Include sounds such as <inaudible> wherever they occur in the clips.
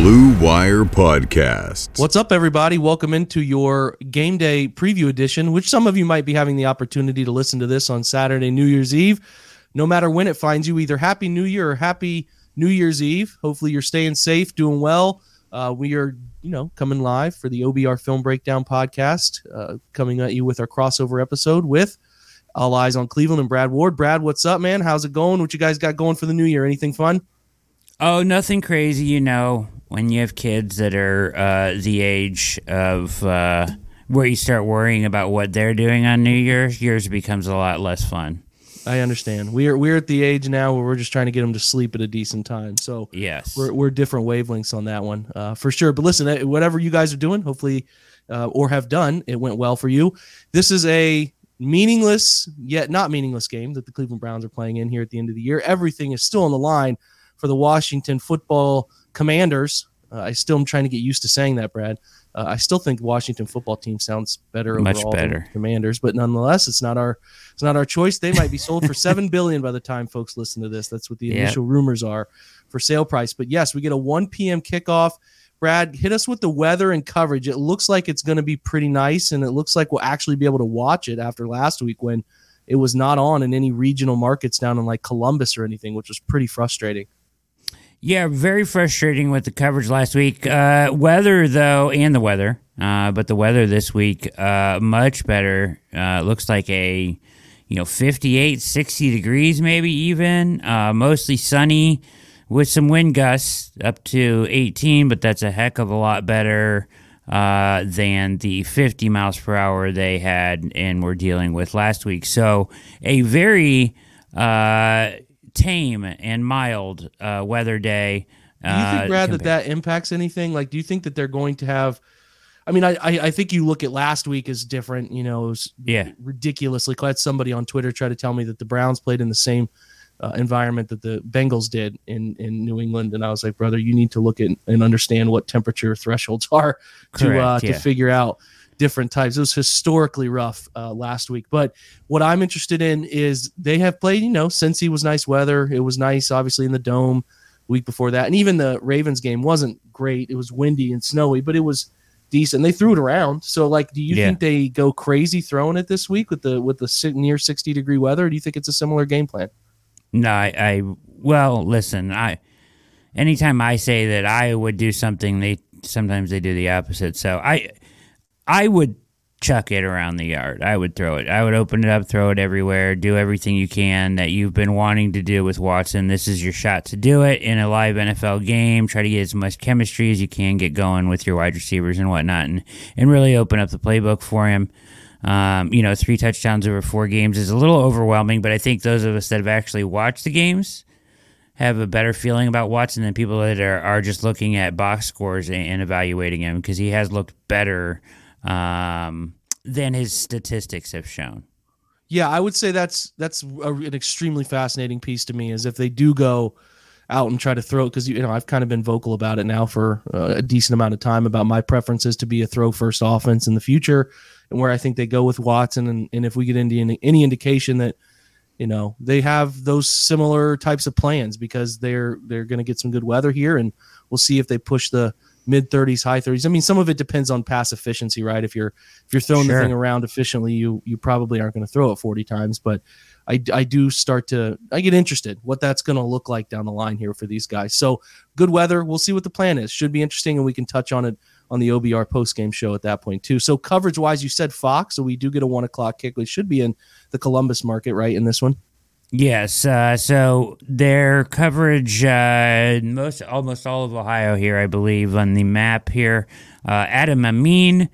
Blue Wire Podcast. What's up, everybody? Welcome into your game day preview edition, which some of you might be having the opportunity to listen to this on Saturday, New Year's Eve. No matter when it finds you, either Happy New Year or Happy New Year's Eve. Hopefully, you're staying safe, doing well. Uh, we are, you know, coming live for the OBR Film Breakdown podcast, uh, coming at you with our crossover episode with All Eyes on Cleveland and Brad Ward. Brad, what's up, man? How's it going? What you guys got going for the new year? Anything fun? Oh, nothing crazy, you know. When you have kids that are uh, the age of uh, where you start worrying about what they're doing on New Year's, yours becomes a lot less fun. I understand. We're we're at the age now where we're just trying to get them to sleep at a decent time. So Yes. we're we're different wavelengths on that one uh, for sure. But listen, eh, whatever you guys are doing, hopefully, uh, or have done, it went well for you. This is a meaningless yet not meaningless game that the Cleveland Browns are playing in here at the end of the year. Everything is still on the line for the Washington Football Commanders. Uh, I still am trying to get used to saying that, Brad. Uh, I still think Washington football team sounds better Much overall than better. Commanders, but nonetheless, it's not our it's not our choice. They might be sold for <laughs> seven billion by the time folks listen to this. That's what the initial rumors are for sale price. But yes, we get a 1 p.m. kickoff. Brad, hit us with the weather and coverage. It looks like it's going to be pretty nice, and it looks like we'll actually be able to watch it after last week when it was not on in any regional markets down in like Columbus or anything, which was pretty frustrating. Yeah, very frustrating with the coverage last week. Uh, weather, though, and the weather, uh, but the weather this week, uh, much better. Uh, looks like a, you know, 58, 60 degrees, maybe even. Uh, mostly sunny with some wind gusts up to 18, but that's a heck of a lot better uh, than the 50 miles per hour they had and were dealing with last week. So a very uh, tame and mild uh, weather day. Do you think, uh, Brad, that that impacts anything? Like, do you think that they're going to have? I mean, I I, I think you look at last week as different. You know, it was Yeah. ridiculously. I had somebody on Twitter try to tell me that the Browns played in the same uh, environment that the Bengals did in in New England, and I was like, brother, you need to look at and understand what temperature thresholds <laughs> are to uh, Correct, to figure out different types. It was historically rough uh, last week, but what I'm interested in is they have played. You know, since he was nice weather, it was nice, obviously in the dome week before that, and even the Ravens game wasn't great. It was windy and snowy, but it was decent. They threw it around. So, like, do you Yeah. think they go crazy throwing it this week with the with the near sixty degree weather? Or do you think it's a similar game plan? No, I, I well, listen, I anytime I say that I would do something, they sometimes they do the opposite. So I I would chuck it around the yard. I would throw it. I would open it up, throw it everywhere, do everything you can that you've been wanting to do with Watson. This is your shot to do it in a live NFL game. Try to get as much chemistry as you can get going with your wide receivers and whatnot and, and really open up the playbook for him. Um, you know, three touchdowns over four games is a little overwhelming, but I think those of us that have actually watched the games have a better feeling about Watson than people that are, are just looking at box scores and, and evaluating him because he has looked better um, than his statistics have shown. Yeah, I would say that's that's a, an extremely fascinating piece to me. Is if they do go out and try to throw because you know I've kind of been vocal about it now for uh, a decent amount of time about my preferences to be a throw first offense in the future, and where I think they go with Watson, and, and if we get into any, any indication that you know they have those similar types of plans because they're they're going to get some good weather here, and we'll see if they push the mid 30s high 30s i mean some of it depends on pass efficiency right if you're if you're throwing Sure. the thing around efficiently you you probably aren't going to throw it 40 times but I, I do start to I get interested what that's going to look like down the line here for these guys. So good weather. We'll see what the plan is. Should be interesting, and we can touch on it on the OBR post game show at that point too. So coverage wise, you said Fox, so we do get a one o'clock kick. We should be in the Columbus market, right? In this one, Yes, uh, so their coverage, uh, most almost all of Ohio here, I believe, on the map here. Uh, Adam Amin,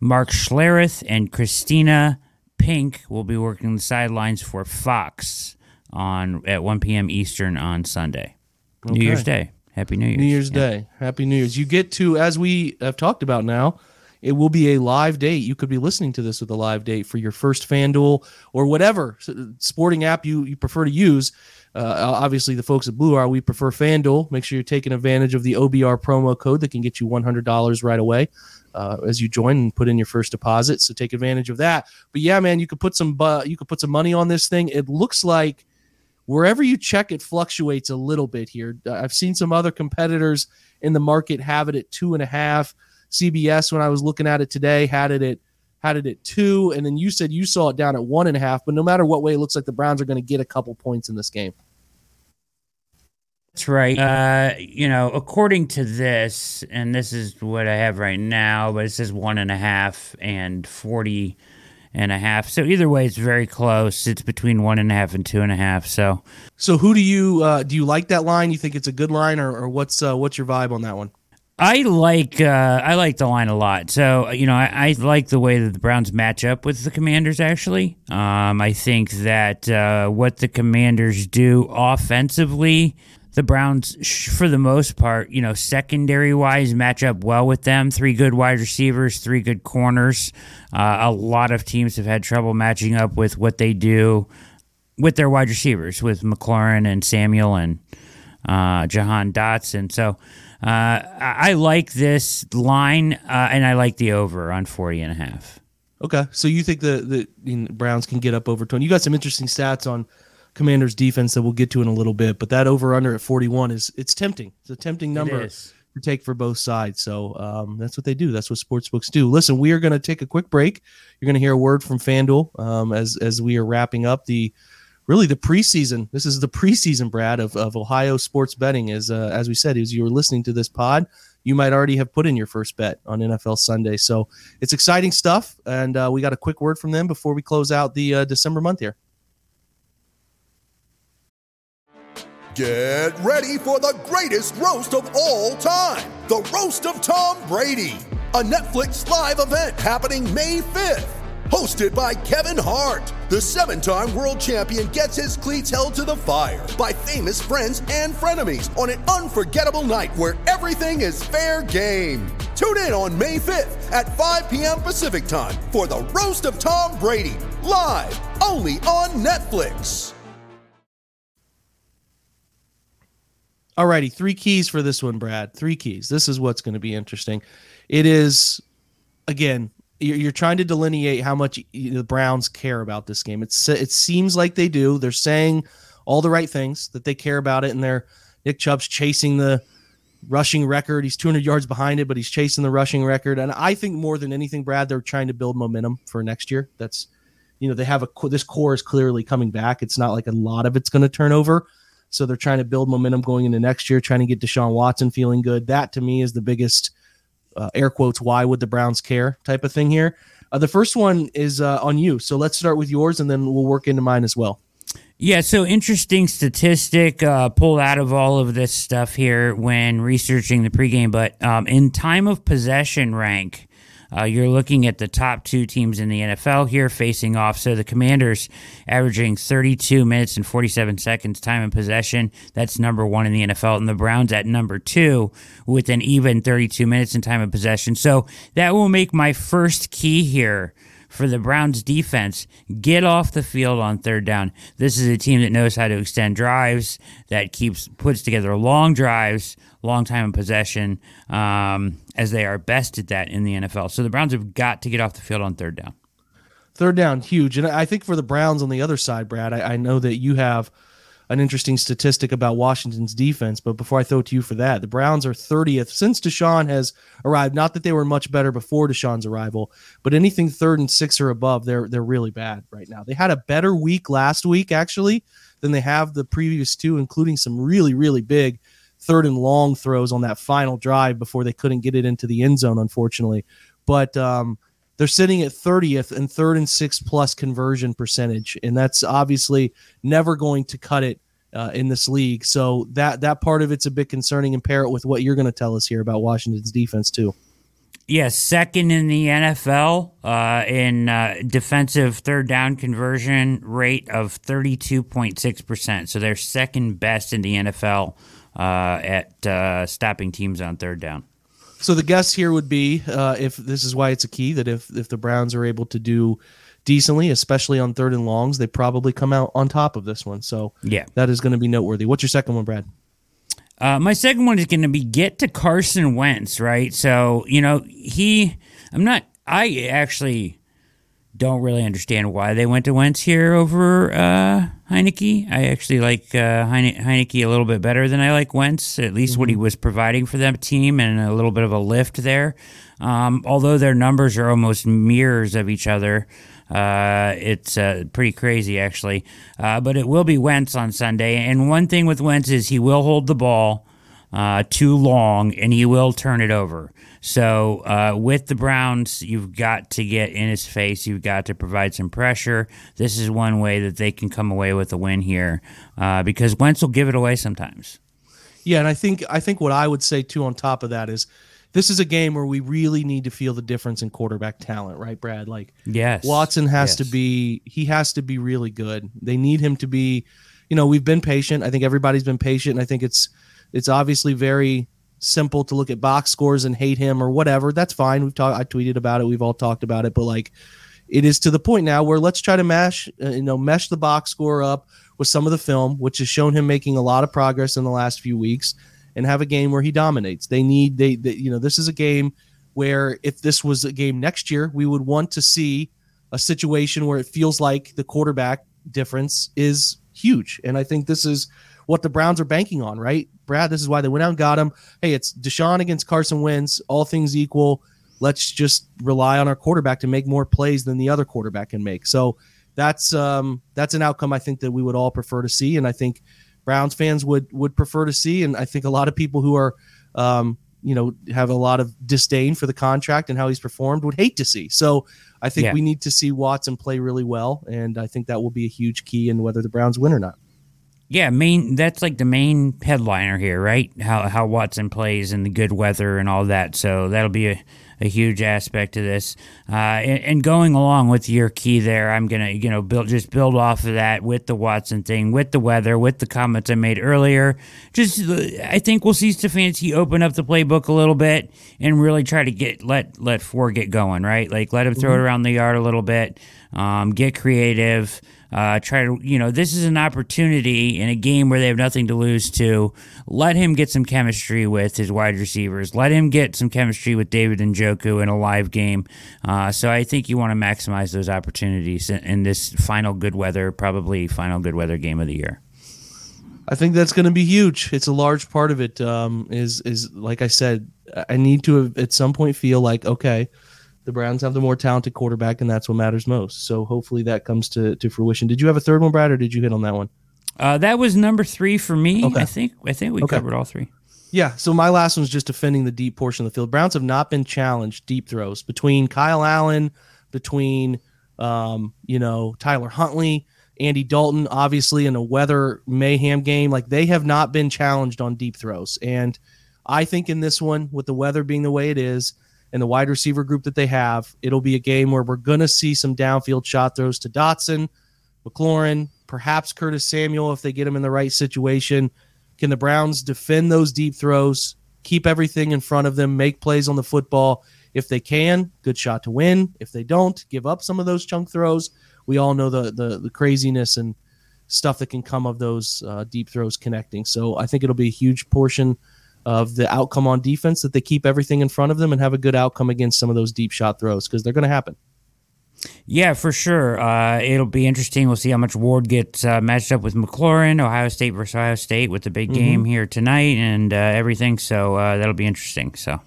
Mark Schlereth, and Kristina Pink will be working the sidelines for Fox on at 1 p.m. Eastern on Sunday, New Year's Day. Happy New Year's. New Year's Yeah. Day. Happy New Year's. You get to, as we have talked about now, it will be a live date. You could be listening to this with a live date for your first FanDuel or whatever sporting app you, you prefer to use. Uh, obviously, the folks at Blue Wire, we prefer FanDuel. Make sure you're taking advantage of the OBR promo code that can get you $100 right away uh, as you join and put in your first deposit. So take advantage of that. But yeah, man, you could put some you could put some money on this thing. It looks like wherever you check it fluctuates a little bit here Uh, i've seen some other competitors in the market have it at two and a half cbs when i was looking at it today had it at had it at two and then you said you saw it down at one and a half but no matter what way it looks like the browns are going to get a couple points in this game That's right. Uh, you know, according to this, and this is what I have right now, but it says one and a half and 40 and a half. So either way, it's very close. It's between one and a half and two and a half. So so who do you uh, do you like that line you think it's a good line or, or what's uh, what's your vibe on that one I like uh, I like the line a lot. So you know, I, I like the way that the Browns match up with the Commanders. Actually, um, I think that uh, what the Commanders do offensively, the Browns, for the most part, you know, secondary wise, match up well with them. Three good wide receivers, three good corners. Uh, a lot of teams have had trouble matching up with what they do with their wide receivers, with McLaurin and Samuel and uh, Jahan Dotson. So uh, I, like this line, uh, and I like the over on 40 and a half. Okay, so you think the the you know, Browns can get up over twenty? You got some interesting stats on Commanders' defense that we'll get to in a little bit, but that over under at forty one is it's tempting. It's a tempting number to take for both sides. So um, that's what they do. That's what sportsbooks do. Listen, we are going to take a quick break. You're going to hear a word from FanDuel um, as as we are wrapping up the really the preseason. This is the preseason, Brad, of, of Ohio sports betting. As uh, as we said, as you were listening to this pod, you might already have put in your first bet on NFL Sunday. So it's exciting stuff, and uh, we got a quick word from them before we close out the uh, December month here. Get ready for the greatest roast of all time the Roast of Tom Brady, a Netflix live event happening May 5th. Hosted by Kevin Hart, the seven time world champion gets his cleats held to the fire by famous friends and frenemies on an unforgettable night where everything is fair game. Tune in on May 5th at 5 p.m. Pacific time for the Roast of Tom Brady, live only on Netflix. All righty, three keys for this one, Brad. Three keys. This is what's going to be interesting. It is, again, you're, trying to delineate how much the Browns care about this game. It's it seems like they do. They're saying all the right things that they care about it, and they're Nick Chubb's chasing the rushing record. He's 200 yards behind it, but he's chasing the rushing record. And I think more than anything, Brad, they're trying to build momentum for next year. That's you know they have a this core is clearly coming back. It's not like a lot of it's going to turn over. So they're trying to build momentum going into next year, trying to get Deshaun Watson feeling good. That to me is the biggest uh, air quotes. Why would the Browns care? Type of thing here. Uh, the first one is uh, on you. So let's start with yours, and then we'll work into mine as well. Yeah, so interesting statistic uh, pulled out of all of this stuff here when researching the pregame. But um, in time of possession rank, uh, you're looking at the top two teams in the NFL here facing off. So the Commanders averaging 32 minutes and 47 seconds time in possession. That's number one in the NFL. And the Browns at number two with an even 32 minutes in time of possession. So that will make my first key here for the Browns defense, get off the field on third down. This is a team that knows how to extend drives, that keeps puts together long drives, long time in possession, um, as they are best at that in the NFL. So the Browns have got to get off the field on third down. Third down, huge. And I think for the Browns on the other side, Brad, I, I know that you have an interesting statistic about Washington's defense. But before I throw it to you for that, the Browns are 30th since Deshaun has arrived. Not that they were much better before Deshaun's arrival, but anything third and six or above, they're they're really bad right now. They had a better week last week actually than they have the previous two, including some really really big third and long throws on that final drive before they couldn't get it into the end zone, unfortunately. But um, they're sitting at 30th and third and six plus conversion percentage, and that's obviously never going to cut it uh, in this league. So that that part of it's a bit concerning and pair it with what you're going to tell us here about Washington's defense too. Yeah, second in the NFL uh, in uh, defensive third down conversion rate of 32.6%. So they're second best in the NFL at uh, stopping teams on third down. So the guess here would be uh, if this is why it's a key that if if the Browns are able to do decently, especially on third and longs, they probably come out on top of this one. So Yeah. that is going to be noteworthy. What's your second one, Brad? Uh, my second one is going to be get to Carson Wentz, right? So, you know, he, I'm not, I actually don't really understand why they went to Wentz here over uh, Heinicke. I actually like uh, Heine- Heinicke a little bit better than I like Wentz, at least what he was providing for that team and a little bit of a lift there. Um, although their numbers are almost mirrors of each other. Uh, it's uh, pretty crazy, actually. Uh, but it will be Wentz on Sunday. And one thing with Wentz is he will hold the ball uh, too long and he will turn it over. So uh, with the Browns, you've got to get in his face. You've got to provide some pressure. This is one way that they can come away with a win here uh, because Wentz will give it away sometimes. Yeah, and I think I think what I would say too on top of that is this is a game where we really need to feel the difference in quarterback talent, right, Brad? Like Yes. Watson has to be he has to be really good. They need him to be, you know, we've been patient. I think everybody's been patient. And I think it's it's obviously very simple to look at box scores and hate him or whatever. That's fine. We've talked I tweeted about it. We've all talked about it, but like it is to the point now where let's try to mash uh, you know mesh the box score up with some of the film which has shown him making a lot of progress in the last few weeks and have a game where he dominates they need they, they you know this is a game where if this was a game next year we would want to see a situation where it feels like the quarterback difference is huge and i think this is what the browns are banking on right brad this is why they went out and got him hey it's deshaun against carson wentz all things equal let's just rely on our quarterback to make more plays than the other quarterback can make. So that's um, that's an outcome I think that we would all prefer to see, and I think Browns fans would would prefer to see, and I think a lot of people who are um, you know have a lot of disdain for the contract and how he's performed would hate to see. So I think Yeah. we need to see Watson play really well, and I think that will be a huge key in whether the Browns win or not. Yeah, main. That's like the main headliner here, right? How how Watson plays in the good weather and all that. So that'll be a, a huge aspect of this. Uh, and, and going along with your key there, I'm gonna you know build just build off of that with the Watson thing, with the weather, with the comments I made earlier. Just I think we'll see Stefanski open up the playbook a little bit and really try to get let let four get going, right? Like let him throw it around the yard a little bit, um, get creative. Uh, try to, you know, this is an opportunity in a game where they have nothing to lose to. Let him get some chemistry with his wide receivers. Let him get some chemistry with David and Njoku in a live game. Uh, so I think you want to maximize those opportunities in, in this final good weather, probably final good weather game of the year. I think that's going to be huge. It's a large part of it. Um, is is like I said, I need to at some point feel like okay, the Browns have the more talented quarterback, and that's what matters most. So hopefully that comes to to fruition. Did you have a third one, Brad, or did you hit on that one? Uh, that was number three for me. Okay. I think. I think we Okay. covered all three. Yeah. So my last one's just defending the deep portion of the field. Browns have not been challenged deep throws between Kyle Allen, between um, you know Tyler Huntley, Andy Dalton, obviously in a weather mayhem game. Like they have not been challenged on deep throws, and I think in this one, with the weather being the way it is and the wide receiver group that they have, it'll be a game where we're gonna see some downfield shot throws to Dotson, McLaurin, perhaps Curtis Samuel if they get him in the right situation. Can the Browns defend those deep throws, keep everything in front of them, make plays on the football? If they can, good shot to win. If they don't, give up some of those chunk throws. We all know the the, the craziness and stuff that can come of those uh, deep throws connecting. So I think it'll be a huge portion of the outcome on defense that they keep everything in front of them and have a good outcome against some of those deep shot throws because they're going to happen. Yeah, for sure. Uh, it'll be interesting. We'll see how much Ward gets uh, matched up with McLaurin, Ohio State versus Ohio State, with the big Mm-hmm. game here tonight and uh, everything. So uh, that'll be interesting. So.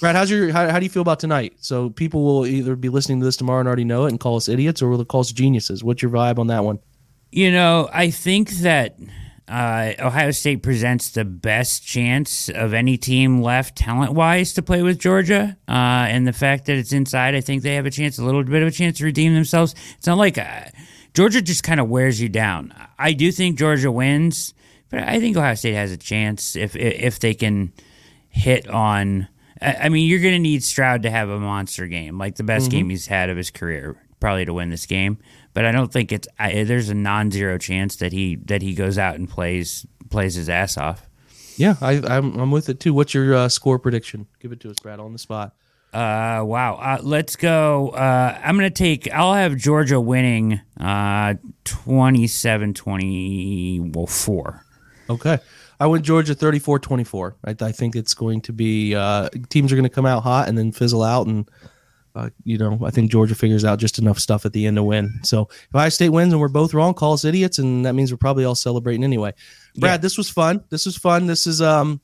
Brad, how's your how, how do you feel about tonight? So people will either be listening to this tomorrow and already know it and call us idiots, or will they call us geniuses? What's your vibe on that one? You know, I think that uh, Ohio State presents the best chance of any team left talent wise to play with Georgia. Uh, and the fact that it's inside, I think they have a chance, a little bit of a chance to redeem themselves. It's not like uh, Georgia just kind of wears you down. I do think Georgia wins, but I think Ohio State has a chance if if they can hit on I mean, you're going to need Stroud to have a monster game, like the best Mm-hmm. game he's had of his career, probably to win this game. But I don't think it's. I, there's a non-zero chance that he that he goes out and plays plays his ass off. Yeah, I, I'm I'm with it too. What's your uh, score prediction? Give it to us, Brad, on the spot. Uh, wow. Uh, let's go. Uh, I'm going to take. I'll have Georgia winning. Uh, 27-24. Okay. I went Georgia 34 24. I, I think it's going to be, uh, teams are going to come out hot and then fizzle out. And, uh, you know, I think Georgia figures out just enough stuff at the end to win. So if Ohio State wins and we're both wrong, call us idiots. And that means we're probably all celebrating anyway. Brad, Yeah. this was fun. This was fun. This is, um,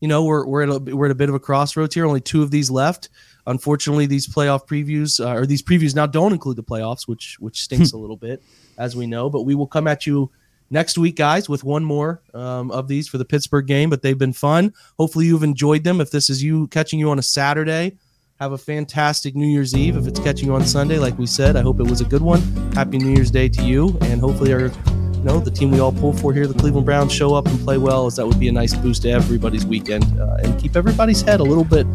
you know, we're, we're, at a, we're at a bit of a crossroads here. Only two of these left. Unfortunately, these playoff previews uh, or these previews now don't include the playoffs, which which stinks <laughs> a little bit, as we know. But we will come at you next week, guys, with one more um, of these for the Pittsburgh game. But they've been fun. Hopefully, you've enjoyed them. If this is you catching you on a Saturday, have a fantastic New Year's Eve. If it's catching you on Sunday, like we said, I hope it was a good one. Happy New Year's Day to you, and hopefully our you know the team we all pull for here, the Cleveland Browns, show up and play well, as that would be a nice boost to everybody's weekend uh, and keep everybody's head a little bit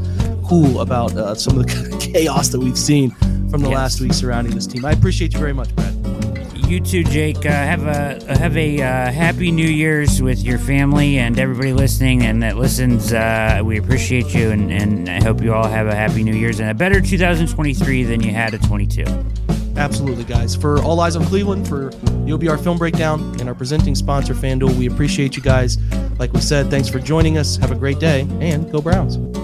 cool about uh, some of the <laughs> chaos that we've seen from the Yes. last week surrounding this team. I appreciate you very much, Brad. You too, Jake. Uh, have a have a uh, happy New Year's with your family and everybody listening and that listens. Uh, we appreciate you, and, and I hope you all have a happy New Year's and a better 2023 than you had at 22. Absolutely, guys. For All Eyes on Cleveland, for the OBR Film Breakdown, and our presenting sponsor, FanDuel, we appreciate you guys. Like we said, thanks for joining us. Have a great day, and go Browns.